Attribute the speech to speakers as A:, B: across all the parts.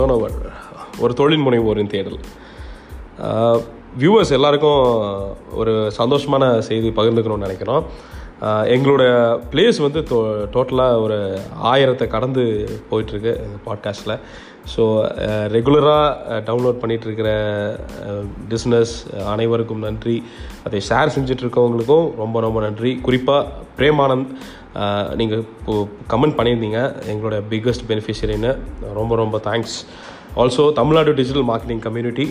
A: டோனோவர் uh, ஒரு தொழில் முனைவோரின் தேடல். Uh, வியூவர்ஸ் எல்லாருக்கும் uh, ஒரு சந்தோஷமான செய்தி பகிர்ந்துக்கணும்னு நினைக்கிறோம். எங்களோட பிளேஸ் வந்து டோ டோட்டலாக ஒரு ஆயிரத்தை கடந்து போயிட்டுருக்கு இந்த பாட்காஸ்ட்டில் ஸோ ரெகுலராக டவுன்லோட் பண்ணிகிட்ருக்கிற பிஸ்னஸ் அனைவருக்கும் நன்றி. அதை ஷேர் செஞ்சிட்ருக்கவங்களுக்கும் ரொம்ப ரொம்ப நன்றி. குறிப்பாக பிரேமானந்த் நீங்கள் கமெண்ட் பண்ணியிருந்தீங்க. எங்களோட பிக்கஸ்ட் பெனிஃபிஷரின்னு ரொம்ப ரொம்ப thanks also Tamil Nadu digital marketing community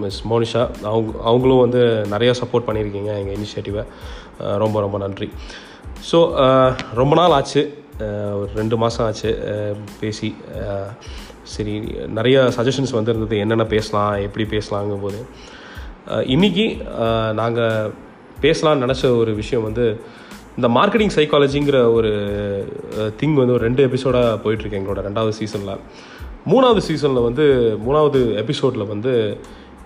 A: miss Monisha அவங்க அவங்களும் வந்து நிறையா சப்போர்ட் பண்ணியிருக்கீங்க எங்கள் இனிஷியேட்டிவை ரொம்ப ரொம்ப நன்றி. ஸோ ரொம்ப நாள் ஆச்சு. ஒரு ரெண்டு மாதம் ஆச்சு. பேசி சரி நிறைய சஜஷன்ஸ் வந்திருந்தது. என்னென்ன பேசலாம் எப்படி பேசலாங்கும் போது இன்றைக்கி இன்னைக்கு நாங்கள் பேசலாம்னு நினச்ச ஒரு விஷயம் வந்து இந்த மார்க்கெட்டிங் சைக்காலஜிங்கிற ஒரு திங் வந்து ஒரு ரெண்டு எபிசோடாக போயிட்டுருக்கு எங்களோட ரெண்டாவது சீசனில் மூணாவது சீசனில் வந்து மூணாவது எபிசோடில் வந்து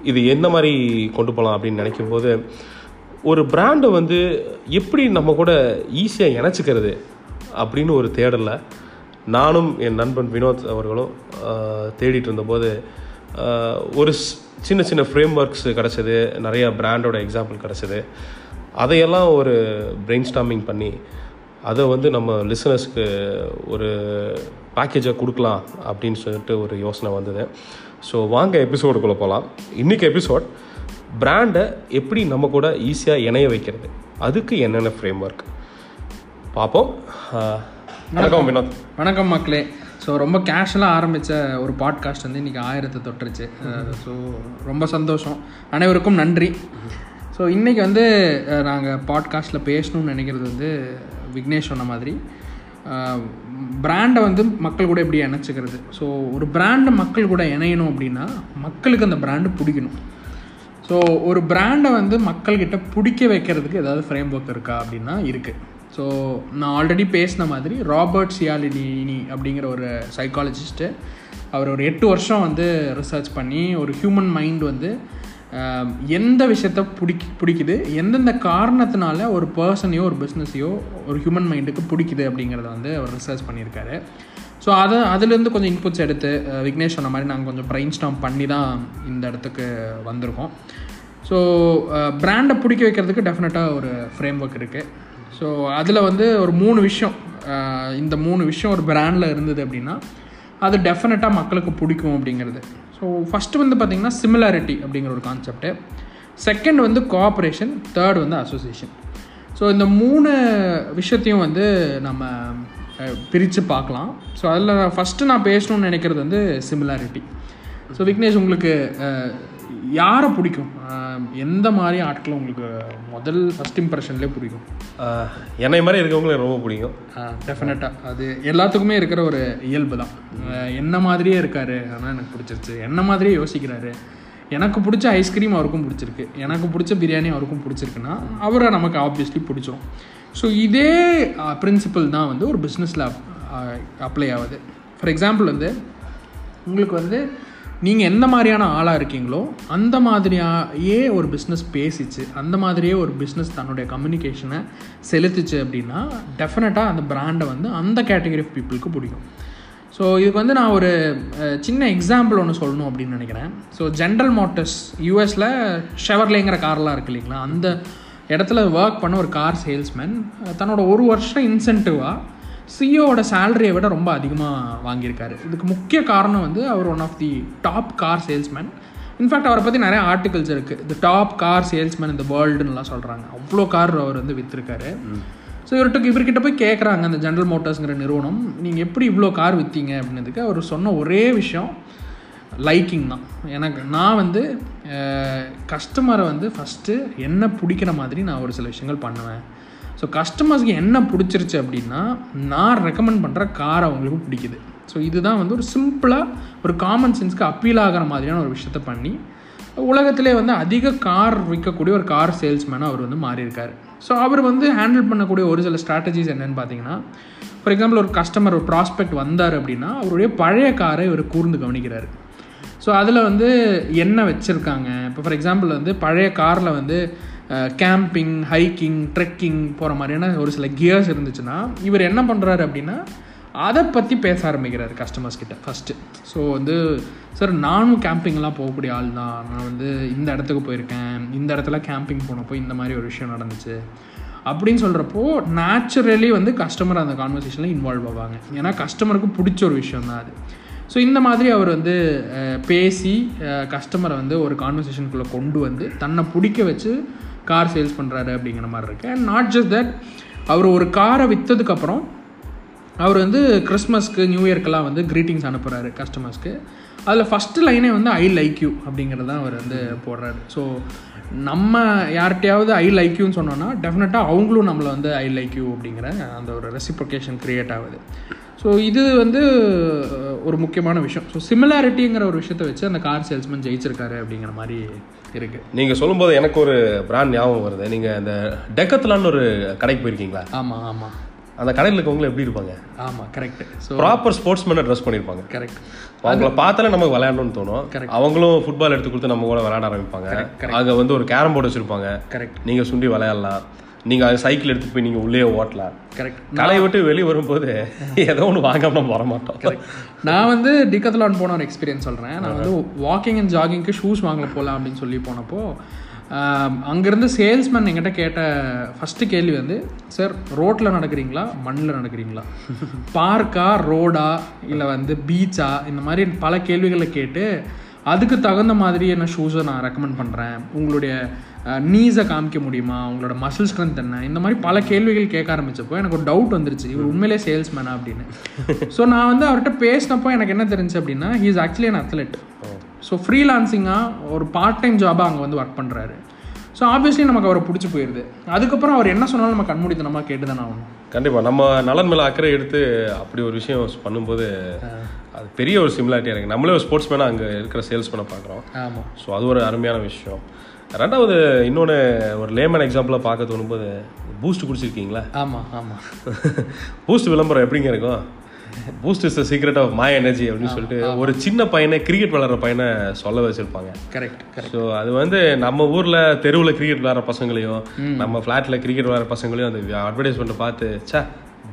A: இது என்ன மாதிரி கொண்டு போகலாம் அப்படின்னு நினைக்கும் போது ஒரு பிராண்டை வந்து எப்படி நம்ம கூட ஈஸியாக இணைச்சிக்கிறது அப்படின்னு ஒரு தேடலை நானும் என் நண்பன் வினோத் அவர்களும் தேடிட்டு இருந்தபோது ஒரு சின்ன சின்ன ஃப்ரேம் ஒர்க்ஸ் கிடச்சிது நிறையா பிராண்டோட எக்ஸாம்பிள் கிடச்சிது. அதையெல்லாம் ஒரு பிரெயின் ஸ்டாமிங் பண்ணி அதை வந்து நம்ம லிசனர்ஸ்க்கு ஒரு பேக்கேஜை கொடுக்கலாம் அப்படின்னு சொல்லிட்டு ஒரு யோசனை வந்தது. ஸோ வாங்க எபிசோடுக்குள்ளே போகலாம் இன்றைக்கி எபிசோட் பிராண்டை எப்படி நம்ம கூட ஈஸியாக இணைய வைக்கிறது? அதுக்கு என்னென்ன ஃப்ரேம் ஒர்க் பார்ப்போம் வணக்கம் வினோத்.
B: வணக்கம் மக்களே. ஸோ ரொம்ப கேஷுவலாக ஆரம்பித்த ஒரு பாட்காஸ்ட் வந்து இன்றைக்கி ஆயிரத்தை தொட்டுருச்சு. ஸோ ரொம்ப சந்தோஷம். அனைவருக்கும் நன்றி. ஸோ இன்றைக்கி வந்து நாங்கள் பாட்காஸ்ட்டில் பேசணும்னு நினைக்கிறது வந்து விக்னேஷ் சொன்ன மாதிரி. பிராண்டை வந்து மக்கள் கூட எப்படி இணைச்சிக்கிறது? ஸோ ஒரு பிராண்டை மக்கள் கூட இணையணும் அப்படின்னா மக்களுக்கு அந்த பிராண்டு பிடிக்கணும். ஸோ ஒரு பிராண்டை வந்து மக்கள்கிட்ட பிடிக்க வைக்கிறதுக்கு ஏதாவது ஃப்ரேம் ஒர்க் இருக்கா அப்படின்னா இருக்குது ஸோ நான் ஆல்ரெடி பேசின மாதிரி ராபர்ட் சியாலினி அப்படிங்கிற ஒரு சைக்காலஜிஸ்ட்டு அவர் ஒரு எட்டு வருஷம் வந்து ரிசர்ச் பண்ணி ஒரு ஹியூமன் மைண்ட் வந்து எந்த விஷயத்த பிடிக்கி பிடிக்குது? எந்தெந்த காரணத்தினால ஒரு பர்சனையோ ஒரு பிஸ்னஸையோ ஒரு ஹியூமன் மைண்டுக்கு பிடிக்குது அப்படிங்கிறத வந்து அவர் ரிசர்ச் பண்ணியிருக்காரு. ஸோ அதை அதுலேருந்து கொஞ்சம் இன்புட்ஸ் எடுத்து விக்னேஷ் சொன்ன மாதிரி நாங்கள் கொஞ்சம் பிரெயின் ஸ்டாம் பண்ணி தான் இந்த இடத்துக்கு வந்திருக்கோம். ஸோ பிராண்டை பிடிக்க வைக்கிறதுக்கு டெஃபினட்டாக ஒரு ஃப்ரேம் ஒர்க் இருக்குது ஸோ அதில் வந்து ஒரு மூணு விஷயம் இந்த மூணு விஷயம் ஒரு பிராண்டில் இருந்தது அப்படின்னா அது டெஃபினட்டாக மக்களுக்கு பிடிக்கும் அப்படிங்கிறது. ஸோ ஃபஸ்ட்டு வந்து பார்த்திங்கன்னா சிமிலாரிட்டி அப்படிங்கிற ஒரு கான்செப்ட்டு செகண்ட் வந்து கோஆப்ரேஷன் தேர்ட் வந்து அசோசியேஷன் ஸோ இந்த மூணு விஷயத்தையும் வந்து நம்ம பிரித்து பார்க்கலாம். ஸோ அதில் ஃபஸ்ட்டு நான் பேசணும்னு நினைக்கிறது வந்து சிமிலாரிட்டி ஸோ விக்னேஷ் உங்களுக்கு யாரை பிடிக்கும்? எந்த மாதிரி ஆட்களை உங்களுக்கு முதல் ஃபஸ்ட் இம்ப்ரெஷன்லேயே பிடிக்கும்?
A: என்னை மாதிரி இருக்கவங்களுக்கு எனக்கு ரொம்ப பிடிக்கும்.
B: டெஃபினட்டாக அது எல்லாத்துக்குமே இருக்கிற ஒரு இயல்பு தான். என்ன மாதிரியே இருக்காரு ஆனால் எனக்கு பிடிச்சிருச்சு. என்ன மாதிரியே யோசிக்கிறாரு எனக்கு பிடிச்ச ஐஸ்கிரீம் அவருக்கும் பிடிச்சிருக்கு. எனக்கு பிடிச்ச பிரியாணி அவருக்கும் பிடிச்சிருக்குன்னா அவரை நமக்கு ஆப்வியஸ்லி பிடிச்சிரும். ஸோ இதே பிரின்சிபல் தான் வந்து ஒரு பிஸ்னஸில் அப்ளை ஆகுது. ஃபார் எக்ஸாம்பிள் வந்து உங்களுக்கு வந்து நீங்கள் எந்த மாதிரியான ஆளாக இருக்கீங்களோ அந்த மாதிரியே ஒரு பிஸ்னஸ் பேசிச்சு அந்த மாதிரியே ஒரு பிஸ்னஸ் தன்னுடைய கம்யூனிகேஷனை செலுத்துச்சு அப்படின்னா டெஃபினட்டாக அந்த பிராண்டை வந்து அந்த கேட்டகரி ஆஃப் பீப்புளுக்கு பிடிக்கும். ஸோ இதுக்கு வந்து நான் ஒரு சின்ன எக்ஸாம்பிள் ஒன்று சொல்லணும் அப்படின்னு நினைக்கிறேன். ஸோ ஜென்ரல் மோட்டர்ஸ் யூஎஸில் ஷெவர்லேங்கிற கார்லாம் இருக்கு இல்லைங்களா? அந்த இடத்துல ஒர்க் பண்ண ஒரு கார் சேல்ஸ்மேன் தன்னோட ஒரு வருஷம் இன்சென்டிவாக சிஓட சேலரியை விட ரொம்ப அதிகமாக வாங்கியிருக்காரு. இதுக்கு முக்கிய காரணம் வந்து அவர் one of the top car salesman in fact அவரை பற்றி நிறைய ஆர்டிகல்ஸ் இருக்குது தி டாப் கார் சேல்ஸ்மேன் இந்த வேர்ல்டுன்னுலாம் சொல்கிறாங்க அவ்வளோ கார் அவர் வந்து விற்றுருக்காரு ஸோ இவர்கிட்ட இவர்கிட்ட போய் கேட்குறாங்க அந்த ஜென்ரல் மோட்டார்ஸ்ங்கிற நிறுவனம் நீங்கள் எப்படி இவ்வளோ கார் விற்றீங்க அப்படின்னதுக்கு அவர் சொன்ன ஒரே விஷயம் லைக்கிங் தான். எனக்கு நான் வந்து கஸ்டமரை வந்து ஃபஸ்ட்டு என்ன பிடிக்கிற மாதிரி நான் ஒரு சில விஷயங்கள் பண்ணுவேன். ஸோ கஸ்டமர்ஸ்க்கு என்ன பிடிச்சிருச்சு அப்படின்னா நான் ரெக்கமெண்ட் பண்ணுற கார் அவங்களுக்கு பிடிக்குது. ஸோ இதுதான் வந்து ஒரு சிம்பிளாக ஒரு காமன் சென்ஸ்க்கு அப்பீல் ஆகிற மாதிரியான ஒரு விஷயத்த பண்ணி உலகத்திலே வந்து அதிக கார் விற்கக்கூடிய ஒரு கார் சேல்ஸ்மேனாக அவர் வந்து மாறியிருக்கார். ஸோ அவர் வந்து ஹேண்டில் பண்ணக்கூடிய ஒரு சில ஸ்ட்ராட்டஜிஸ் என்னென்னு பார்த்தீங்கன்னா ஃபார் எக்ஸாம்பிள் ஒரு கஸ்டமர் ஒரு ப்ராஸ்பெக்ட் வந்தார் அப்படின்னா அவருடைய பழைய காரை இவர் கூர்ந்து கவனிக்கிறார். ஸோ அதில் வந்து என்ன வச்சுருக்காங்க? இப்போ ஃபார் எக்ஸாம்பிள் வந்து பழைய காரில் வந்து கேம்பிங் ஹைக்கிங் ட்ரெக்கிங் போகிற மாதிரியான ஒரு சில கியர்ஸ் இருந்துச்சுன்னா இவர் என்ன பண்ணுறாரு அப்படின்னா அதை பற்றி பேச ஆரம்பிக்கிறார் கஸ்டமர்ஸ் கிட்ட ஃபஸ்ட்டு ஸோ வந்து சார் நானும் கேம்பிங்லாம் போகக்கூடிய ஆள் தான். நான் வந்து இந்த இடத்துக்கு போயிருக்கேன். இந்த இடத்துல கேம்பிங் போனப்போ இந்த மாதிரி ஒரு விஷயம் நடந்துச்சு. அப்படின்னு சொல்கிறப்போ நேச்சுரலி வந்து கஸ்டமர் அந்த கான்வர்சேஷனில் இன்வால்வ் ஆவாங்க. ஏன்னா கஸ்டமருக்கு பிடிச்ச ஒரு விஷயம் தான் அது. ஸோ இந்த மாதிரி அவர் வந்து பேசி கஸ்டமரை வந்து ஒரு கான்வர்சேஷனுக்குள்ளே கொண்டு வந்து தன்னை பிடிக்க வச்சு கார் சேல்ஸ் பண்ணுறாரு அப்படிங்கிற மாதிரி இருக்கு. அண்ட் நாட் ஜஸ்ட் தட் அவர் ஒரு காரை விற்றதுக்கப்புறம் அவர் வந்து கிறிஸ்மஸ்க்கு நியூ இயர்க்கெல்லாம் வந்து க்ரீட்டிங்ஸ் அனுப்புகிறாரு கஸ்டமர்ஸ்க்கு அதில் ஃபஸ்ட்டு லைனே வந்து ஐ லைக் யூ அப்படிங்கிறது தான் அவர் வந்து போடுறாரு. ஸோ நம்ம யார்கிட்டையாவது ஐ லைக் யூன்னு சொன்னோன்னா டெஃபினட்டாக அவங்களும் நம்மளை வந்து ஐ லைக் யூ அப்படிங்கிற அந்த ஒரு ரெசிப்ரிகேஷன் க்ரியேட் ஆகுது. ஸோ இது வந்து ஒரு முக்கியமான விஷயம். ஸோ சிமிலாரிட்டிங்கிற ஒரு விஷயத்தை வச்சு அந்த கார் சேல்ஸ்மேன் ஜெயிச்சிருக்காரு அப்படிங்கிற மாதிரி இருக்குது
A: நீங்கள் சொல்லும்போது எனக்கு ஒரு பிராண்ட் ஞாபகம் வருது. நீங்கள் இந்த டெக்கத்லான்னு ஒரு கடைக்கு போயிருக்கீங்களா?
B: ஆமாம் ஆமாம்
A: அந்த கடையில் இருக்கவங்க எப்படி இருப்பாங்க?
B: ஆமாம் கரெக்ட் ஸோ
A: ப்ராப்பர் ஸ்போர்ட்ஸ்மேனை ட்ரெஸ் பண்ணியிருப்பாங்க
B: கரெக்ட்
A: அவங்கள பார்த்தாலே நமக்கு விளையாடணும்னு தோணும். அவங்களும் ஃபுட்பால் எடுத்து கொடுத்து நம்ம கூட விளையாட ஆரம்பிப்பாங்க. அங்கே வந்து ஒரு கேரம் போர்டு வச்சிருப்பாங்க.
B: கரெக்ட்
A: நீங்கள் சுண்டி விளையாடலாம். நீங்கள் அது சைக்கிள் எடுத்து போய் நீங்கள் உள்ளே ஓட்டலாம்.
B: கரெக்ட்
A: கடையை விட்டு வெளியே வரும்போது ஏதோ ஒன்று வாங்காம நம்ம வர மாட்டோம்
B: நான் வந்து டிகத்லான் போன ஒரு எக்ஸ்பீரியன்ஸ் சொல்கிறேன் நான் வந்து வாக்கிங் அண்ட் ஜாகிங்க்கு ஷூஸ் வாங்கல போகலாம் அப்படின்னு சொல்லி போனப்போ அங்கேருந்து சேல்ஸ்மேன் என்கிட்ட கேட்ட ஃபஸ்ட்டு கேள்வி வந்து சார் ரோட்டில் நடக்கிறீங்களா? மண்ணில் நடக்கிறீங்களா? பார்க்கா ரோடா இல்லை வந்து பீச்சா இந்த மாதிரி பல கேள்விகளை கேட்டு அதுக்கு தகுந்த மாதிரி என்ன ஷூஸை நான் ரெக்கமெண்ட் பண்ணுறேன் உங்களுடைய நீஸை காமிக்க முடியுமா? உங்களோட மசில் ஸ்ட்ரென்த் என்ன? இந்த மாதிரி பல கேள்விகள் கேட்க ஆரம்பிச்சப்போ எனக்கு ஒரு டவுட் வந்துருச்சு. இவர் உண்மையிலே சேல்ஸ்மேனா அப்படின்னு. ஸோ நான் வந்து அவர்கிட்ட பேசினப்போ எனக்கு என்ன தெரிஞ்சு அப்படின்னா he is actually an athlete so ஃப்ரீலான்சிங்காக ஒரு பார்ட் டைம் ஜாபாக அங்கே வந்து ஒர்க் பண்ணுறாரு ஸோ ஆப்வியஸ்லி நமக்கு அவரை பிடிச்சி போயிடுது அதுக்கப்புறம் அவர் என்ன சொன்னாலும் நம்ம கண்மூடித்தனமாக கேட்டு தானே ஆகணும்.
A: கண்டிப்பாக நம்ம நலன் மேலே அக்கறை எடுத்து அப்படி ஒரு விஷயம் பண்ணும்போது அது பெரிய ஒரு சிமிலாரிட்டியாக இருக்குது நம்மளே ஒரு ஸ்போர்ட்ஸ்மேனாக அங்கே இருக்கிற சேல்ஸ்மேனை பார்க்குறோம்.
B: ஆமாம்
A: ஸோ அது ஒரு அருமையான விஷயம். ரெண்டாவது இன்னொன்று ஒரு லேமன் எக்ஸாம்பிளாக பார்க்க தோணும்போது பூஸ்ட் குடிச்சிருக்கீங்களா?
B: ஆமாம் ஆமாம்
A: பூஸ்ட் விளம்பரம் எப்படிங்க இருக்கும்? Boost is the secret of my energy அப்படின்னு சொல்லிட்டு ஒரு சின்ன பையனை கிரிக்கெட் விளாட்ற பையனை சொல்ல வச்சிருப்பாங்க.
B: கரெக்ட்
A: ஸோ அது வந்து நம்ம ஊரில் தெருவில் கிரிக்கெட் விளாட்ற பசங்களையும் நம்ம ஃப்ளாட்டில் கிரிக்கெட் விளாட்ற பசங்களையும் அந்த அட்வர்டைஸ்மெண்ட் பார்த்து ச்சே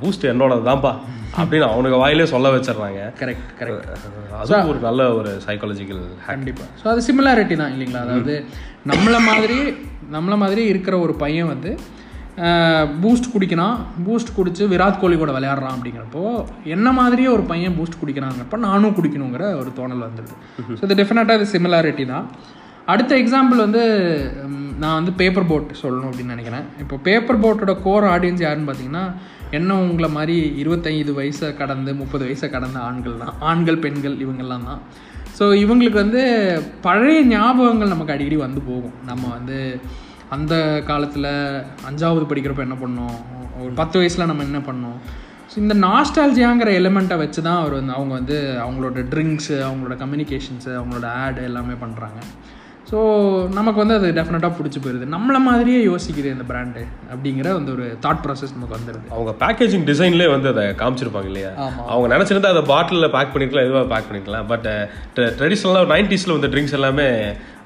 A: பூஸ்ட் என்னோட தான்ப்பா அப்படின்னு அவனுக்கு வாயிலே சொல்ல வச்சிடுறாங்க.
B: கரெக்ட் கரெக்ட்
A: அதுவும் ஒரு நல்ல ஒரு சைக்காலஜிக்கல்
B: கண்டிப்பாக ஸோ அது சிமிலாரிட்டி தான் இல்லைங்களா? அதாவது நம்மள மாதிரி நம்மள மாதிரி இருக்கிற ஒரு பையன் வந்து பூஸ்ட் குடிக்கிறான் பூஸ்ட் குடித்து விராட் கோலி கூட விளையாடுறான் அப்படிங்கிறப்போ என்ன மாதிரியே ஒரு பையன் பூஸ்ட் குடிக்கிறாங்கிறப்ப நானும் குடிக்கணுங்கிற ஒரு தோணல் வந்துடுது ஸோ இது டெஃபினட்டாக இது சிமிலாரிட்டி தான். அடுத்த எக்ஸாம்பிள் வந்து நான் வந்து பேப்பர் போட் சொல்லணும் அப்படின்னு நினைக்கிறேன். இப்போ பேப்பர் போட்டோட கோர் ஆடியன்ஸ் யாருன்னு பார்த்தீங்கன்னா என்ன உங்களை மாதிரி இருபத்தைந்து வயசை கடந்து முப்பது வயசை கடந்த ஆண்கள் தான். ஆண்கள் பெண்கள் இவங்கெல்லாம் தான். ஸோ இவங்களுக்கு வந்து பழைய ஞாபகங்கள் நமக்கு அடிக்கடி வந்து போகும். நம்ம வந்து அந்த காலத்தில் அஞ்சாவது படிக்கிறப்ப என்ன பண்ணோம்? ஒரு பத்து வயசில் நம்ம என்ன பண்ணோம்? ஸோ இந்த நாஸ்டாலஜியாங்கிற எலிமெண்ட்டை வச்சு தான் அவர் வந்து அவங்க வந்து அவங்களோட ட்ரிங்க்ஸு அவங்களோட கம்யூனிகேஷன்ஸு அவங்களோட ஆடு எல்லாமே பண்ணுறாங்க ஸோ நமக்கு வந்து அது டெஃபினட்டாக பிடிச்சி போயிடுது நம்மள மாதிரியே யோசிக்குது இந்த பிராண்டு அப்படிங்கிற அந்த ஒரு தாட் ப்ராசஸ் நமக்கு வந்துடுது
A: அவங்க பேக்கேஜிங் டிசைன்லேயே வந்து அதை காமிச்சிருப்பாங்க இல்லையா? அவங்க நினச்சிருந்தா அதை பாட்டிலில் பேக் பண்ணிருக்கலாம் எதுவாக பேக் பண்ணிருக்கலாம். பட் ட்ரெடிஷ்னலாக நைன்டிஸில் வந்த ட்ரிங்க்ஸ் எல்லாமே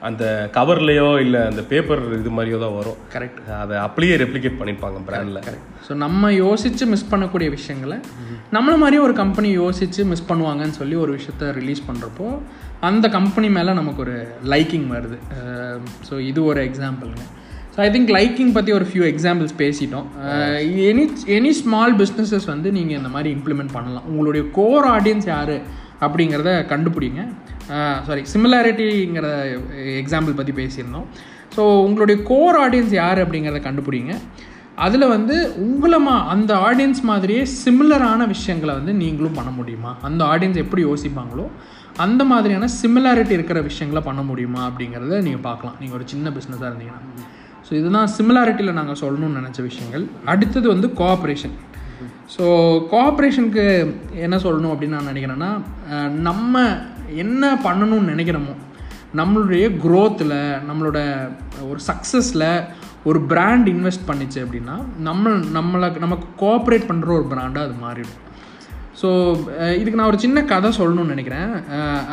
A: அந்த கவர்லேயோ இல்லை அந்த பேப்பர் இது மாதிரியோ தான் வரும்.
B: கரெக்ட்
A: அதை அப்படியே ரெப்ளிகேட் பண்ணியிருப்பாங்க பிராண்டில்
B: ஸோ நம்ம யோசித்து மிஸ் பண்ணக்கூடிய விஷயங்களை நம்மள மாதிரியே ஒரு கம்பெனி யோசித்து மிஸ் பண்ணுவாங்கன்னு சொல்லி ஒரு விஷயத்த ரிலீஸ் பண்ணுறப்போ அந்த கம்பெனி மேலே நமக்கு ஒரு லைக்கிங் வருது. ஸோ இது ஒரு எக்ஸாம்பிளுங்க ஸோ ஐ திங்க் லைக்கிங் பற்றி ஒரு ஃபியூ எக்ஸாம்பிள்ஸ் பேசிட்டோம். எனி எனி ஸ்மால் பிஸ்னஸஸ் வந்து நீங்கள் இந்த மாதிரி இம்ப்ளிமெண்ட் பண்ணலாம். உங்களுடைய கோர் ஆடியன்ஸ் யார்? அப்படிங்கிறத கண்டுபிடிங்க. சாரி சிமிலாரிட்டிங்கிற எக்ஸாம்பிள் பற்றி பேசியிருந்தோம். ஸோ உங்களுடைய கோர் ஆடியன்ஸ் யார் அப்படிங்கிறத கண்டுபிடிங்க. அதில் வந்து உங்களை மா அந்த ஆடியன்ஸ் மாதிரியே சிமிலரான விஷயங்களை வந்து நீங்களும் பண்ண முடியுமா? அந்த ஆடியன்ஸ் எப்படி யோசிப்பாங்களோ அந்த மாதிரியான சிமிலாரிட்டி இருக்கிற விஷயங்களை பண்ண முடியுமா அப்படிங்கிறத நீங்கள் பார்க்கலாம். நீங்கள் ஒரு சின்ன பிஸ்னஸாக இருந்தீங்கன்னா. ஸோ இதுதான் சிமிலாரிட்டியில் நாங்கள் சொல்லணும்னு நினச்ச விஷயங்கள். அடுத்தது வந்து கோஆப்ரேஷன் ஸோ கோஆப்ரேஷனுக்கு என்ன சொல்லணும் அப்படின்னு நான் நினைக்கிறேன்னா நம்ம என்ன பண்ணணும்னு நினைக்கிறோமோ நம்மளுடைய க்ரோத்தில் நம்மளோட ஒரு சக்ஸஸில் ஒரு பிராண்ட் இன்வெஸ்ட் பண்ணிச்சு அப்படின்னா நம்ம நம்மளை நமக்கு கோஆப்ரேட் பண்ணுற ஒரு பிராண்டாக அது மாறிடும். ஸோ இதுக்கு நான் ஒரு சின்ன கதை சொல்லணும்னு நினைக்கிறேன்.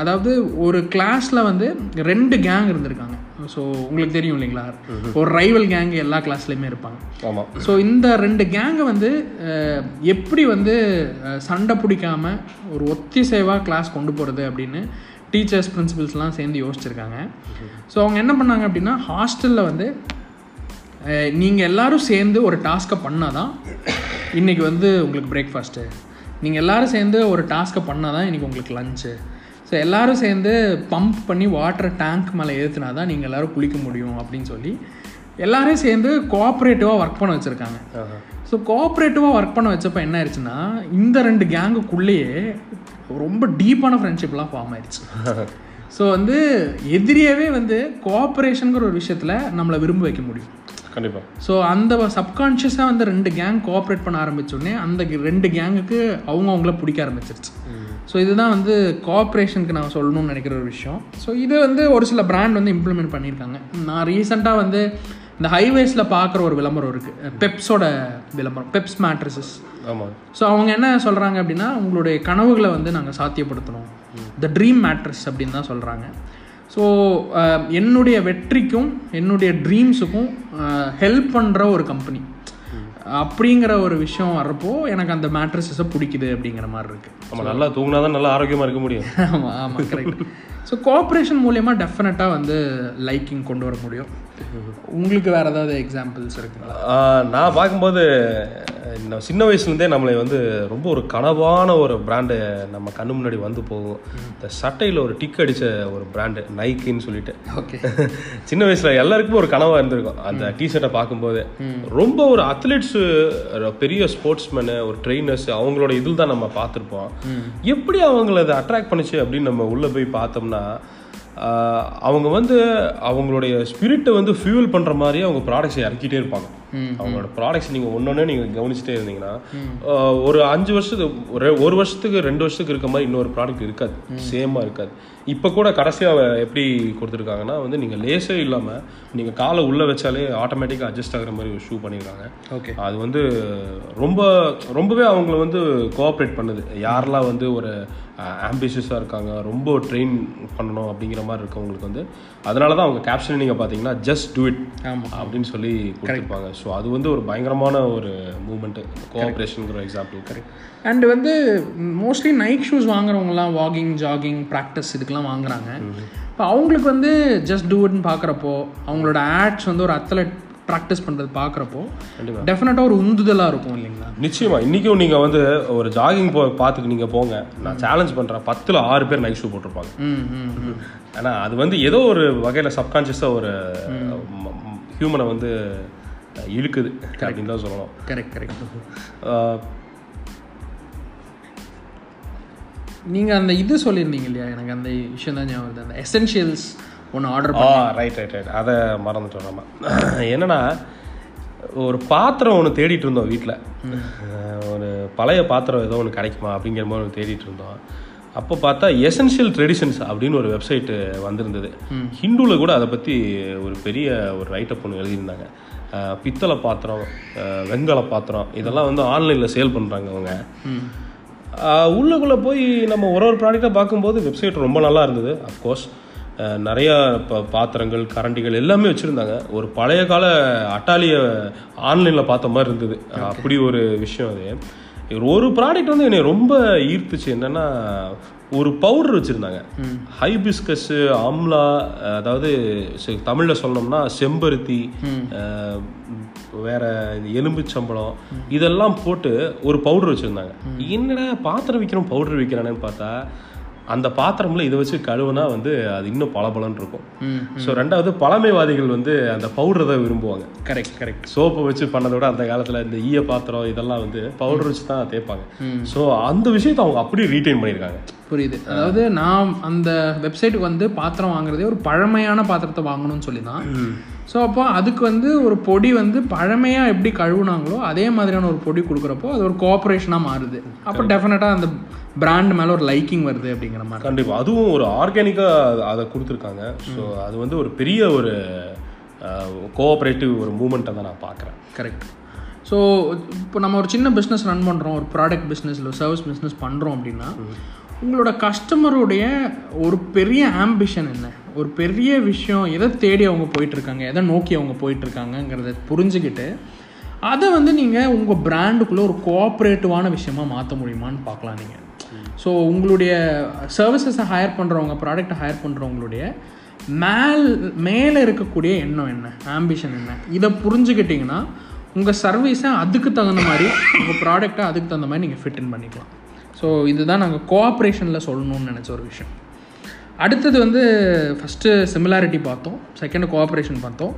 B: அதாவது ஒரு கிளாஸில் வந்து ரெண்டு கேங் இருந்திருக்காங்க. ஸோ உங்களுக்கு தெரியும் இல்லைங்களா? ஒரு ரைவல் கேங் எல்லா கிளாஸ்லேயுமே இருப்பாங்க. ஸோ இந்த ரெண்டு கேங்கை வந்து எப்படி வந்து சண்டை பிடிக்காம ஒரு ஒத்திசைவாக கிளாஸ் கொண்டு போகிறது அப்படின்னு டீச்சர்ஸ் பிரின்சிபல்ஸ்லாம் சேர்ந்து யோசிச்சிருக்காங்க. ஸோ அவங்க என்ன பண்ணாங்க அப்படின்னா ஹாஸ்டலில் வந்து நீங்கள் எல்லாரும் சேர்ந்து ஒரு டாஸ்க்கை பண்ணால் தான் இன்றைக்கி வந்து உங்களுக்கு பிரேக்ஃபாஸ்ட்டு நீங்கள் எல்லாரும் சேர்ந்து ஒரு டாஸ்க்கை பண்ணால் தான் இன்றைக்கி உங்களுக்கு லஞ்சு ஸோ எல்லாரும் சேர்ந்து பம்ப் பண்ணி வாட்டரை டேங்க் மேலே ஏற்றுனா தான் நீங்கள் எல்லாரும் குளிக்க முடியும் அப்படின்னு சொல்லி எல்லாரையும் சேர்ந்து கோஆப்ரேட்டிவாக ஒர்க் பண்ண வச்சுருக்காங்க. ஸோ கோஆப்ரேட்டிவாக ஒர்க் பண்ண வச்சப்போ என்ன ஆயிடுச்சுன்னா இந்த ரெண்டு கேங்குக்குள்ளேயே ரொம்ப டீப்பான ஃப்ரெண்ட்ஷிப்லாம் ஃபார்ம் ஆயிடுச்சு. ஸோ வந்து எதிரியாவே வந்து கோஆப்ரேஷனுங்கிற ஒரு விஷயத்தில் நம்மளை விரும்ப வைக்க முடியும்.
A: கண்டிப்பாக
B: ஸோ அந்த சப்கான்ஷியஸாக வந்து ரெண்டு கேங் கோஆப்ரேட் பண்ண ஆரம்பிச்சோடனே அந்த ரெண்டு கேங்குக்கு அவங்க அவங்கள பிடிக்க ஆரம்பிச்சிருச்சு. ஸோ இதுதான் வந்து கோஆப்ரேஷனுக்கு நான் சொல்லணும்னு நினைக்கிற ஒரு விஷயம். ஸோ இது வந்து ஒரு சில பிராண்ட் வந்து இம்ப்ளிமெண்ட் பண்ணியிருக்காங்க. நான் ரீசெண்டாக வந்து இந்த ஹைவேஸில் பார்க்குற ஒரு விளம்பரம் இருக்குது பெப்ஸோட விளம்பரம் பெப்ஸ் மேட்ரஸஸ்
A: ஆமாம்
B: ஸோ அவங்க என்ன சொல்கிறாங்க அப்படின்னா உங்களுடைய கனவுகளை வந்து நாங்கள் சாத்தியப்படுத்தணும். த ட்ரீம் மேட்ரஸ் அப்படின்னு தான் சொல்கிறாங்க ஸோ என்னுடைய வெற்றிக்கும் என்னுடைய ட்ரீம்ஸுக்கும் ஹெல்ப் பண்ணுற ஒரு கம்பெனி அப்படிங்கிற ஒரு விஷயம் வர்றப்போ எனக்கு அந்த மேட்ரஸஸை பிடிக்குது அப்படிங்கிற மாதிரி இருக்குது
A: நம்ம நல்லா தூங்கினா தான் நல்லா ஆரோக்கியமாக இருக்க முடியும்.
B: ஆமாம் ஆமாம் கரெக்ட் ஸோ கோஆப்ரேஷன் மூலயமா டெஃபினட்டாக வந்து லைக்கிங் கொண்டு வர முடியும். உங்களுக்கு வேறு ஏதாவது எக்ஸாம்பிள்ஸ் இருக்குங்களா?
A: நான் பார்க்கும்போது இந்த சின்ன வயசுலேருந்தே நம்மளை வந்து ரொம்ப ஒரு கனவான ஒரு பிராண்டு நம்ம கண்ணு முன்னாடி வந்து போகும். இந்த சட்டையில் ஒரு டிக் அடித்த ஒரு பிராண்டு நைக்கின்னு சொல்லிட்டு.
B: ஓகே.
A: சின்ன வயசுல எல்லாருக்குமே ஒரு கனவா இருந்திருக்கும். அந்த டிஷர்ட்டை பார்க்கும்போது. ரொம்ப ஒரு அத்லெட்ஸ் பெரிய ஸ்போர்ட்ஸ்மேனு ஒரு ட்ரெயினர்ஸ் அவங்களோட இதில் தான் நம்ம பார்த்துருப்போம். எப்படி அவங்கள அதை அட்ராக்ட் பண்ணுச்சு அப்படின்னு நம்ம உள்ள போய் பார்த்தோம்னா அவங்க வந்து அவங்களுடைய ஸ்பிரிட்டை வந்து ஃபியூல் பண்ற மாதிரி அவங்க ப்ராடக்ட்ஸை இறக்கிட்டே இருப்பாங்க. அவங்களோட ப்ராடக்ட்ஸ் நீங்கள் ஒன்னொன்னே நீங்கள் கவனிச்சுட்டே இருந்தீங்கன்னா ஒரு அஞ்சு வருஷத்துக்கு ஒரு ஒரு வருஷத்துக்கு ரெண்டு வருஷத்துக்கு இருக்க மாதிரி இன்னொரு ப்ராடக்ட் இருக்காது. சேமாக இருக்காது. இப்போ கூட கடைசியாக எப்படி கொடுத்துருக்காங்கன்னா வந்து நீங்கள் லேஸே இல்லாமல் நீங்கள் காலை உள்ளே வச்சாலே ஆட்டோமேட்டிக்காக அட்ஜஸ்ட் ஆகுற மாதிரி ஒரு ஷூ பண்ணியிருக்காங்க
B: ஓகே.
A: அது வந்து ரொம்ப ரொம்பவே அவங்கள வந்து கோஆப்ரேட் பண்ணுது. யாரெல்லாம் வந்து ஒரு ஆம்பிஷியஸாக இருக்காங்க. ரொம்ப ட்ரெயின் பண்ணணும் அப்படிங்கிற மாதிரி இருக்கவங்களுக்கு வந்து அதனால தான் அவங்க கேப்ஷன் நீங்கள் பார்த்தீங்கன்னா ஜஸ்ட் டூ இட் அப்படின்னு சொல்லி கொடுத்துருப்பாங்க. ஸோ அது வந்து ஒரு பயங்கரமான ஒரு மூமெண்ட்டு கோஆப்ரேஷனுங்கிற எக்ஸாம்பிள் கரெக்ட்
B: அண்ட் வந்து மோஸ்ட்லி நைட் ஷூஸ் வாங்குறவங்கலாம் வாக்கிங் ஜாகிங் ப்ராக்டிஸ் இதுக்கெல்லாம் வாங்குறாங்க. இப்போ அவங்களுக்கு வந்து ஜஸ்ட் டூ இட்னு பார்க்குறப்போ அவங்களோட ஆட்ஸ் வந்து ஒரு அத்லட் ப்ராக்டிஸ் பண்ணுறது பார்க்குறப்போ டெஃபினட்டாக ஒரு உந்துதலாக இருக்கும் இல்லைங்களா?
A: நிச்சயமா. இன்னைக்கும் நீங்க வந்து ஒரு ஜாகிங் போ பார்த்துக்கு நீங்க போங்க. நான் சேலஞ்ச் பண்றேன். பத்துல ஆறு பேர் நைட் ஷூ போட்டிருப்பாங்க.
B: ம் ம் ம்.
A: ஆனா அது வந்து ஏதோ ஒரு வகையில சப்கான்ஷியஸா ஒரு ஹியூமனை வந்து இழுக்குது. அப்படின்னு தான் சொல்லணும்.
B: கரெக்ட் கரெக்ட் நீங்கள் அந்த இது சொல்லியிருந்தீங்க இல்லையா? எனக்கு அந்த விஷயம் தான் ஞாபகம். அந்த எசென்ஷியல்ஸ் ஒன்று ஆர்டர்
A: ஆ ரைட் ரைட் ரைட் அதை மறந்துட்டோம் நம்ம. என்னன்னா ஒரு பாத்திரம் ஒன்று தேடிட்டு இருந்தோம் வீட்டில் ஒரு பழைய பாத்திரம் ஏதோ ஒன்று கிடைக்குமா அப்படிங்கிற மாதிரி ஒன்று தேடிட்டு இருந்தோம். அப்போ பார்த்தா எசென்ஷியல் ட்ரெடிஷன்ஸ் அப்படின்னு ஒரு வெப்சைட்டு வந்திருந்தது. ஹிந்துவில் கூட அதை பற்றி ஒரு பெரிய ஒரு ரைட்டப் ஒன்று எழுதியிருந்தாங்க. பித்தளை பாத்திரம் அஹ், வெண்கல பாத்திரம் இதெல்லாம் வந்து ஆன்லைனில் சேல் பண்ணுறாங்க அவங்க. உள்ளுக்குள்ளே போய் நம்ம ஒரு ஒரு ப்ராடக்டாக பார்க்கும்போது வெப்சைட் ரொம்ப நல்லா இருந்தது அஃப்கோர்ஸ் நிறையா இப்போ பாத்திரங்கள் கரண்டிகள் எல்லாமே வச்சுருந்தாங்க. ஒரு பழைய கால அட்டாலியை ஆன்லைனில் பார்த்த மாதிரி இருந்தது. அப்படி ஒரு விஷயம் அது. ஒரு ப்ராடக்ட் வந்து என்னை ரொம்ப ஈர்த்துச்சு. என்னன்னா ஒரு பவுடர் வச்சுருந்தாங்க. ஹைபிஸ்கஸ்ஸு ஆம்லா அதாவது தமிழ்ல சொல்லணும்னா செம்பருத்தி வேற எலும்புச்சம்பளம் இதெல்லாம் போட்டு ஒரு பவுடர் வச்சுருந்தாங்க. என்னடா பாத்திரம் விற்கிறோம் பவுடர் விற்கிறானேன்னு பார்த்தா அந்த பாத்திரம்ல இதை வச்சு கழுவுனா வந்து அது இன்னும் பளபளன்னு இருக்கும். ஸோ ரெண்டாவது பழமைவாதிகள் வந்து அந்த பவுடர் தான் விரும்புவாங்க.
B: கரெக்ட் கரெக்ட்
A: சோப்பை வச்சு பண்ணதை விட அந்த காலத்தில் இந்த ஈய பாத்திரம் இதெல்லாம் வந்து பவுடர் வச்சு தான் தேய்ப்பாங்க. ஸோ அந்த விஷயத்தை அவங்க அப்படியே ரீட்டைன் பண்ணியிருக்காங்க.
B: புரியுது. அதாவது நான் அந்த வெப்சைட்டுக்கு வந்து பாத்திரம் வாங்குறதே ஒரு பழமையான பாத்திரத்தை வாங்கணும்னு சொல்லி தான் ஸோ அப்போ அதுக்கு வந்து ஒரு பொடி வந்து பழமையாக எப்படி கழுவுனாங்களோ அதே மாதிரியான ஒரு பொடி கொடுக்குறப்போ அது ஒரு கோஆப்ரேஷனாக மாறுது. அப்போ டெஃபினட்டாக அந்த பிராண்ட் மேலே ஒரு லைக்கிங் வருது அப்படிங்கிற மாதிரி.
A: கண்டிப்பாக அதுவும் ஒரு ஆர்கானிக்காக அதை கொடுத்துருக்காங்க. ஸோ அது வந்து ஒரு பெரிய ஒரு கோஆப்ரேட்டிவ் ஒரு மூமெண்ட்டை தான் நான் பார்க்குறேன்.
B: கரெக்ட் ஸோ இப்போ நம்ம ஒரு சின்ன பிஸ்னஸ் ரன் பண்ணுறோம் ஒரு ப்ராடக்ட் பிஸ்னஸ் இல்லை சர்வீஸ் பிஸ்னஸ் பண்ணுறோம் அப்படின்னா உங்களோட கஸ்டமருடைய ஒரு பெரிய ஆம்பிஷன் என்ன? ஒரு பெரிய விஷயம் எதை தேடி அவங்க போயிட்டுருக்காங்க? எதை நோக்கி அவங்க போயிட்டுருக்காங்கங்கிறத புரிஞ்சுக்கிட்டு அதை வந்து நீங்கள் உங்கள் பிராண்டுக்குள்ளே ஒரு கோஆப்ரேட்டிவான விஷயமா மாற்ற முடியுமான்னு பார்க்கலாம் நீங்கள் ஸோ உங்களுடைய சர்வீசஸை ஹையர் பண்ணுறவங்க ப்ராடக்ட்டை ஹையர் பண்ணுறவங்களுடைய மேல் மேலே இருக்கக்கூடிய எண்ணம் என்ன? ஆம்பிஷன் என்ன? இதை புரிஞ்சுக்கிட்டிங்கன்னா உங்கள் சர்வீஸை அதுக்கு தகுந்த மாதிரி உங்கள் ப்ராடக்டை அதுக்கு தகுந்த மாதிரி நீங்கள் ஃபிட் இன் பண்ணிக்கலாம். ஸோ இதுதான் நாங்கள் கோஆப்ரேஷனில் சொல்லணும்னு நினச்ச ஒரு விஷயம். அடுத்தது வந்து ஃபஸ்ட்டு சிமிலாரிட்டி பார்த்தோம். செகண்ட் கோஆப்ரேஷன் பார்த்தோம்.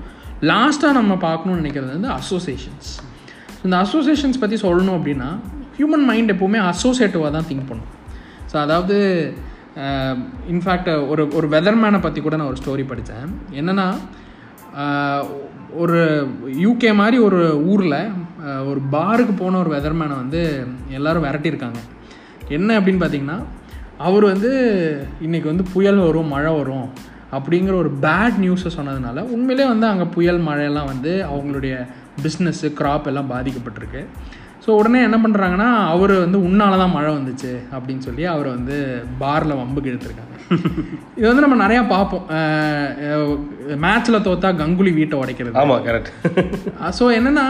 B: லாஸ்ட்டாக நம்ம பார்க்கணும்னு நினைக்கிறது வந்து அசோசியேஷன்ஸ் இந்த அசோசியேஷன்ஸ் பற்றி சொல்லணும் அப்படின்னா ஹியூமன் மைண்ட் எப்போவுமே அசோசியேட்டிவாக தான் திங்க் பண்ணும். ஸோ அதாவது இன்ஃபேக்ட் ஒரு ஒரு வெதர்மேனை பற்றி கூட நான் ஒரு ஸ்டோரி படித்தேன் என்னென்னா ஒரு யூகே மாதிரி ஒரு ஊரில் ஒரு பாருக்கு போன ஒரு வெதர்மேனை வந்து எல்லோரும் விரட்டியிருக்காங்க. என்ன அப்படின்னு பார்த்தீங்கன்னா அவர் வந்து இன்றைக்கி வந்து புயல் வரும் மழை வரும் அப்படிங்கிற ஒரு பேட் நியூஸை சொன்னதுனால உண்மையிலே வந்து அங்கே புயல் மழையெல்லாம் வந்து அவங்களுடைய பிஸ்னஸ்ஸு க்ராப் எல்லாம் பாதிக்கப்பட்டிருக்கு. ஸோ உடனே என்ன பண்ணுறாங்கன்னா அவர் வந்து உன்னால தான் மழை வந்துச்சு அப்படின்னு சொல்லி அவரை வந்து பாரில் வம்புக்கு எடுத்திருக்காங்க இது வந்து நம்ம நிறையா பார்ப்போம். மேட்ச்சில் தோத்தா கங்குலி வீட்டை உடைக்கிறது.
A: ஆமாம் கரெக்ட்
B: ஸோ என்னென்னா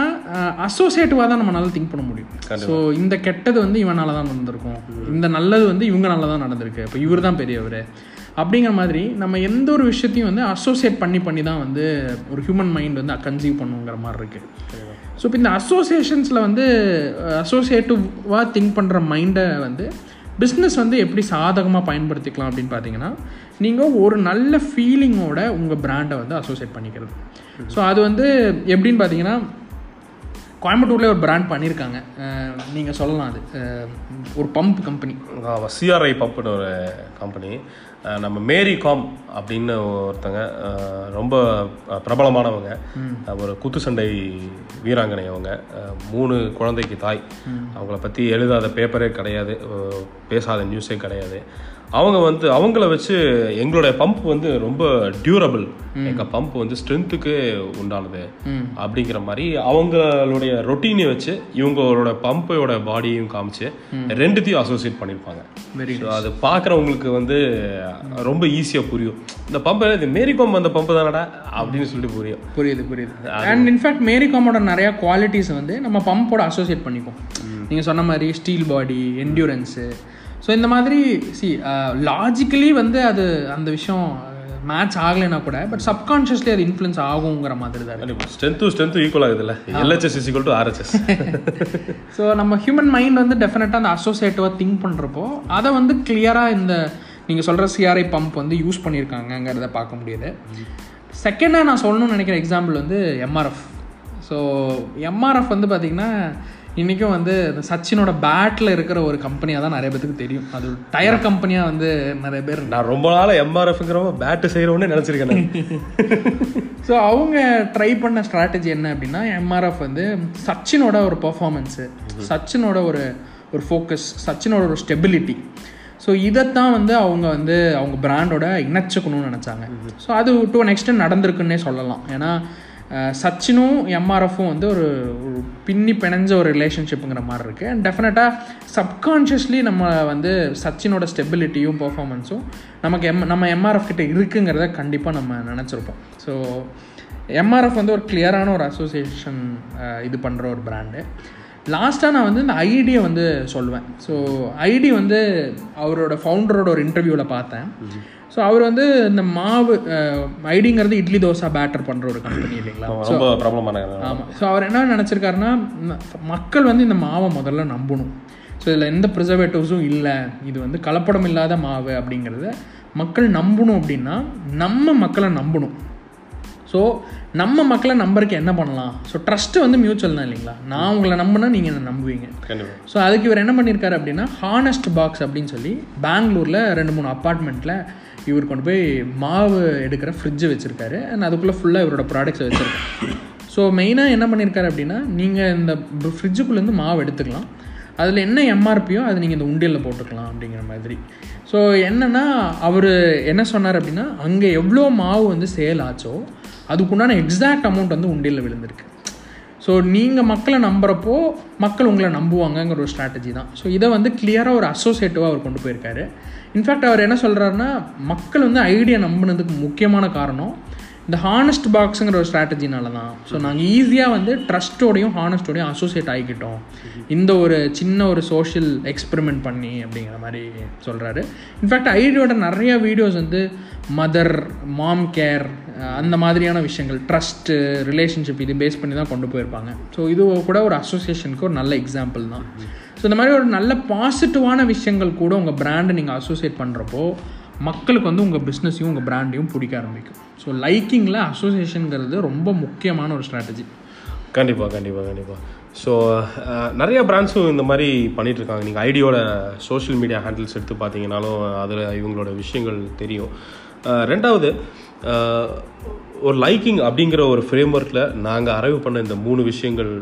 B: அசோசியேட்டிவாக தான் நம்மளால திங்க் பண்ண முடியும். ஸோ இந்த கெட்டது வந்து இவனால தான் நடந்திருக்கும். இந்த நல்லது வந்து இவங்கனால தான் நடந்திருக்கு. இப்போ இவர் தான் பெரியவர். அப்படிங்கிற மாதிரி நம்ம எந்த ஒரு விஷயத்தையும் வந்து அசோசியேட் பண்ணி பண்ணி தான் வந்து ஒரு ஹியூமன் மைண்ட் வந்து கன்சீவ் பண்ணுங்கிற மாதிரி இருக்குது ஸோ இப்போ இந்த அசோசியேஷன்ஸில் வந்து அசோசியேட்டிவாக திங்க் பண்ணுற மைண்டை வந்து பிஸ்னஸ் வந்து எப்படி சாதகமாக பயன்படுத்திக்கலாம் அப்படின்னு பார்த்தீங்கன்னா நீங்கள் ஒரு நல்ல ஃபீலிங்கோட உங்கள் பிராண்டை வந்து அசோசியேட் பண்ணிக்கிறது. ஸோ அது வந்து எப்படின்னு பார்த்தீங்கன்னா கோயம்புத்தூர்லேயே ஒரு பிராண்ட் பண்ணியிருக்காங்க நீங்கள் சொல்லலாம் அது. ஒரு பம்ப் கம்பெனி
A: சிஆர்ஐ பம்ப்னு ஒரு கம்பெனி நம்ம மேரி காம் அப்படின்னு ஒருத்தங்க ரொம்ப பிரபலமானவங்க. ஒரு குத்து சண்டை வீராங்கனை அவங்க மூணு குழந்தைக்கு தாய். அவங்கள பற்றி எழுதாத பேப்பரே கிடையாது பேசாத நியூஸே கிடையாது. அவங்க வந்து அவங்கள வச்சு எங்களுடைய பம்ப் வந்து ரொம்ப டியூரபிள் எங்கள் பம்ப் வந்து ஸ்ட்ரென்த்துக்கு உண்டானது. அப்படிங்கிற மாதிரி அவங்களுடைய ரொட்டீனை வச்சு இவங்களோட பம்போட பாடியும் காமிச்சு ரெண்டுத்தையும் அசோசியேட் பண்ணியிருப்பாங்க.
B: வெரி
A: அது பார்க்குறவங்களுக்கு வந்து ரொம்ப ஈஸியாக புரியும். இந்த பம்ப் இது மேரி பம்ப் அந்த பம்ப் தானடா? அப்படின்னு சொல்லிட்டு புரியும்.
B: புரியுது புரியுது. அண்ட் இன்ஃபேக்ட் மேரிகாமோட நிறையா குவாலிட்டிஸ் வந்து நம்ம பம்போட அசோசியேட் பண்ணிப்போம். நீங்கள் சொன்ன மாதிரி ஸ்டீல் பாடி என்டியூரன்ஸு ஸோ இந்த மாதிரி சி லாஜிக்கலி வந்து அது அந்த விஷயம் மேட்ச் ஆகலைன்னா கூட பட் சப்கான்ஷியஸ்லி அது இன்ஃப்ளூயன்ஸ் ஆகுங்கிற மாதிரி தான்
A: கண்டிப்பாக ஸ்ட்ரென்த்து ஸ்ட்ரென்த்து ஈக்குவல் ஆகுதுல்ல LHS is equal to RHS
B: so நம்ம ஹியூமன் மைண்ட் வந்து டெஃபினட்டாக அந்த அசோசியேட்டிவாக திங்க் பண்ணுறப்போ அதை வந்து கிளியராக இந்த நீங்கள் சொல்கிற சிஆர்ஐ பம்ப் வந்து யூஸ் பண்ணியிருக்காங்கங்கிறத பார்க்க முடியுது. செகண்டாக நான் சொல்லணும்னு நினைக்கிற எக்ஸாம்பிள் வந்து எம்ஆர்எஃப் ஸோ எம்ஆர்எஃப் வந்து பார்த்திங்கன்னா இன்றைக்கும் வந்து சச்சினோட பேட்டில் இருக்கிற ஒரு கம்பெனியாக தான் நிறைய பேத்துக்கு தெரியும். அது டயர் கம்பெனியாக வந்து நிறைய பேர்
A: நான் ரொம்ப நாள் எம்ஆர்எஃப்ங்கிறவங்க பேட்டு செய்கிறவனே நினச்சிருக்கேன் நான்.
B: ஸோ அவங்க ட்ரை பண்ண ஸ்ட்ராட்டஜி என்ன அப்படின்னா எம்ஆர்எஃப் வந்து சச்சினோட ஒரு பர்ஃபார்மன்ஸு சச்சினோட ஒரு ஒரு ஃபோக்கஸ் சச்சினோட ஒரு ஸ்டெபிலிட்டி ஸோ இதைத்தான் வந்து அவங்க வந்து அவங்க பிராண்டோட இணைச்சிக்கணும்னு நினச்சாங்க. ஸோ அது டு அன் எக்ஸ்டென்ட் நடந்திருக்குன்னே சொல்லலாம். ஏன்னா சச்சினும் எம்ஆர்எஃப்பும் வந்து ஒரு ஒரு பின்னி பிணைஞ்ச ஒரு ரிலேஷன்ஷிப்புங்கிற மாதிரி இருக்குது அண்ட் டெஃபினட்டாக சப்கான்ஷியஸ்லி நம்ம வந்து சச்சினோட ஸ்டெபிலிட்டியும் பர்ஃபாமன்ஸும் நமக்கு எம் நம்ம எம்ஆர்எஃப் கிட்ட இருக்குங்கிறத கண்டிப்பாக நம்ம நினச்சிருப்போம். ஸோ எம்ஆர்எஃப் வந்து ஒரு கிளியரான ஒரு அசோசியேஷன் இது பண்ணுற ஒரு பிராண்டு லாஸ்ட்டாக நான் வந்து இந்த ஐடியை வந்து சொல்லுவேன். ஸோ ஐடி வந்து அவரோட ஃபவுண்டரோட ஒரு இன்டர்வியூவில் பார்த்தேன். ஸோ அவர் வந்து இந்த மாவு ஐடிங்கிறது இட்லி தோசை பேட்டர் பண்ணுற ஒரு கம்பெனி இல்லைங்களா? ஆமாம் ஸோ அவர் என்ன நினச்சிருக்காருன்னா மக்கள் வந்து இந்த மாவை முதல்ல நம்பணும். ஸோ இதில் எந்த ப்ரிசர்வேட்டிவ்ஸும் இல்லை. இது வந்து கலப்படம் இல்லாத மாவு அப்படிங்கிறத மக்கள் நம்பணும் அப்படின்னா நம்ம மக்களை நம்பணும். ஸோ நம்ம மக்களை நம்பருக்கு என்ன பண்ணலாம்? ஸோ ட்ரஸ்ட்டு வந்து மியூச்சுவல் தான் இல்லைங்களா? நான் உங்களை நம்பினா நீங்கள் என்ன நம்புவீங்க. ஸோ அதுக்கு இவர் என்ன பண்ணியிருக்காரு அப்படின்னா ஹானஸ்ட் பாக்ஸ் அப்படின்னு சொல்லி பெங்களூரில் ரெண்டு மூணு அப்பார்ட்மெண்ட்டில் இவர் கொண்டு போய் மாவு எடுக்கிற ஃப்ரிட்ஜு வச்சுருக்காரு. அண்ட் அதுக்குள்ளே ஃபுல்லாக இவரோட ப்ராடக்ட்ஸை வச்சுருக்காரு. ஸோ மெயினாக என்ன பண்ணியிருக்காரு அப்படின்னா நீங்கள் இந்த ஃப்ரிட்ஜுக்குள்ளேருந்து மாவு எடுத்துக்கலாம். அதில் என்ன எம்ஆர்பியோ அதை நீங்கள் இந்த உண்டியலில் போட்டுக்கலாம் அப்படிங்கிற மாதிரி. ஸோ என்னென்னா அவர் என்ன சொன்னார் அப்படின்னா அங்கே எவ்வளோ மாவு வந்து சேல் ஆச்சோ அதுக்குண்டான எக்ஸாக்ட் அமௌண்ட் வந்து உண்டியில் விழுந்திருக்கு. ஸோ நீங்கள் மக்களை நம்புகிறப்போ மக்கள் உங்களை நம்புவாங்கங்கிற ஒரு ஸ்ட்ராட்டஜி தான். ஸோ இதை வந்து கிளியராக ஒரு அசோசியேட்டிவாக அவர் கொண்டு போயிருக்காரு. இன்ஃபேக்ட் அவர் என்ன சொல்கிறாருன்னா மக்கள் வந்து ஐடியா நம்பினதுக்கு முக்கியமான காரணம் இந்த ஹானஸ்ட் பாக்ஸுங்கிற ஒரு ஸ்ட்ராட்டஜினால தான். ஸோ நாங்கள் ஈஸியாக வந்து ட்ரஸ்ட்டோடையும் ஹானஸ்டோடையும் அசோசியேட் ஆகிக்கிட்டோம். இந்த ஒரு சின்ன ஒரு சோஷியல் எக்ஸ்பெரிமெண்ட் பண்ணி அப்படிங்கிற மாதிரி சொல்கிறாரு இன்ஃபேக்ட் ஐடியோட நிறைய வீடியோஸ் வந்து மதர் மாம் கேர் அந்த மாதிரியான விஷயங்கள் ட்ரஸ்ட்டு ரிலேஷன்ஷிப் இது பேஸ் பண்ணி தான் கொண்டு போயிருப்பாங்க. ஸோ இது கூட ஒரு அசோசியேஷனுக்கு ஒரு நல்ல எக்ஸாம்பிள் தான். ஸோ இந்த மாதிரி ஒரு நல்ல பாசிட்டிவான விஷயங்கள் கூட உங்கள் பிராண்டை நீங்கள் அசோசியேட் பண்ணுறப்போ மக்களுக்கு வந்து உங்கள் பிஸ்னஸையும் உங்கள் பிராண்டையும் பிடிக்க ஆரம்பிக்கும். ஸோ லைக்கிங்கில் அசோசியேஷனுங்கிறது ரொம்ப முக்கியமான ஒரு ஸ்ட்ராட்டஜி
A: கண்டிப்பாக கண்டிப்பாக கண்டிப்பாக ஸோ நிறைய பிராண்ட்ஸும் இந்த மாதிரி பண்ணிகிட்ருக்காங்க நீங்கள் ஐடியோட சோஷியல் மீடியா ஹேண்டில்ஸ் எடுத்து பார்த்தீங்கனாலும் அதில் இவங்களோட விஷயங்கள் தெரியும். ரெண்டாவது ஒரு லைக்கிங் அப்படிங்கிற ஒரு ஃப்ரேம் ஒர்க்கில் நாங்கள் அரைவு பண்ண இந்த மூணு விஷயங்கள்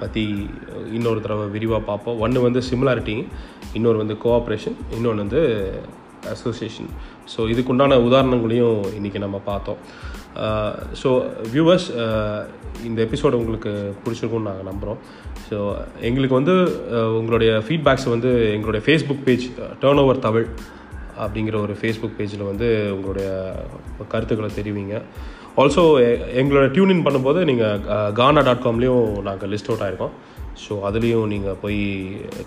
A: பற்றி இன்னொரு தடவை விரிவாக பார்ப்போம். ஒன்று வந்து சிமிலாரிட்டி இன்னொரு வந்து கோஆப்ரேஷன் இன்னொன்று வந்து அசோசியேஷன் ஸோ இதுக்குண்டான உதாரணங்களையும் இன்றைக்கி நம்ம பார்த்தோம். Uh, ஸோ வியூவர்ஸ் uh, இந்த எபிசோடு உங்களுக்கு பிடிச்சிருக்கும்னு நாங்கள் நம்புகிறோம் ஸோ எங்களுக்கு வந்து uh, உங்களுடைய ஃபீட்பேக்ஸ் வந்து எங்களுடைய Facebook page turn over Tamil அப்படிங்கிற ஒரு ஃபேஸ்புக் பேஜில் வந்து உங்களுடைய கருத்துக்களை தெரிவிங்க. ஆல்சோ எங்களோட டியூன் இன் பண்ணும்போது நீங்கள் கானா டாட் காம்லேயும் நாங்கள் லிஸ்ட் அவுட் ஆகிருக்கோம் ஸோ அதுலேயும் நீங்கள் போய்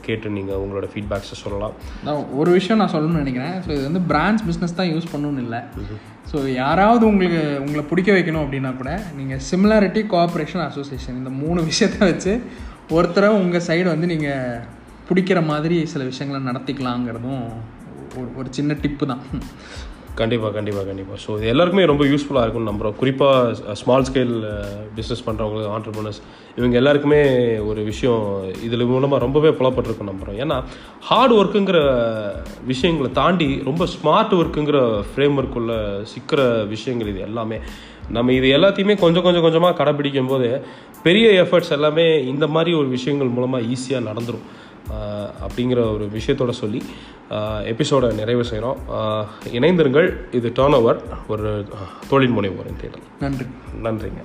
A: கேட்டு நீங்கள் உங்களோட ஃபீட்பேக்ஸை சொல்லலாம்.
B: நான் ஒரு விஷயம் நான் சொல்லணும்னு நினைக்கிறேன். ஸோ இது வந்து பிராண்ட்ஸ் பிஸ்னஸ் தான் யூஸ் பண்ணணும்னு இல்லை. ஸோ யாராவது உங்களுக்கு உங்களை பிடிக்க வைக்கணும் அப்படின்னா கூட நீங்கள் சிமிலாரிட்டி கோஆப்ரேஷன் அசோசியேஷன் இந்த மூணு விஷயத்தை வச்சு ஒருத்தரை உங்கள் சைடு வந்து நீங்கள் பிடிக்கிற மாதிரி சில விஷயங்களை நடத்திக்கலாங்கிறதும் ஒரு ஒரு சின்ன டிப்பு தான்.
A: கண்டிப்பாக கண்டிப்பாக கண்டிப்பாக ஸோ இது எல்லாருக்குமே ரொம்ப யூஸ்ஃபுல்லாக இருக்கும்னு நம்புகிறோம் குறிப்பாக ஸ்மால் ஸ்கேல் பிஸ்னஸ் பண்ணுறவங்களுக்கு ஆண்டர்பனர்ஸ் இவங்க எல்லாருக்குமே ஒரு விஷயம் இதில் மூலமாக ரொம்பவே புலப்பட்டிருக்கும் நம்புகிறோம் ஏன்னா ஹார்ட் ஒர்க்குங்கிற விஷயங்களை தாண்டி ரொம்ப ஸ்மார்ட் ஒர்க்குங்கிற ஃப்ரேம் ஒர்க்குள்ள சிக்கிற விஷயங்கள் இது எல்லாமே. நம்ம இது எல்லாத்தையுமே கொஞ்சம் கொஞ்சம் கொஞ்சமாக கடைப்பிடிக்கும் போது பெரிய எஃபர்ட்ஸ் எல்லாமே இந்த மாதிரி ஒரு விஷயங்கள் மூலமாக ஈஸியாக நடந்துடும் அப்படிங்கிற ஒரு விஷயத்தோட சொல்லி எபிசோடை நிறைவு செய்கிறோம் இணைந்திருங்கள். இது டேர்ன் ஓவர் ஒரு தொழில் முனைவோரின் தேடல்.
B: நன்றி.
A: நன்றிங்க.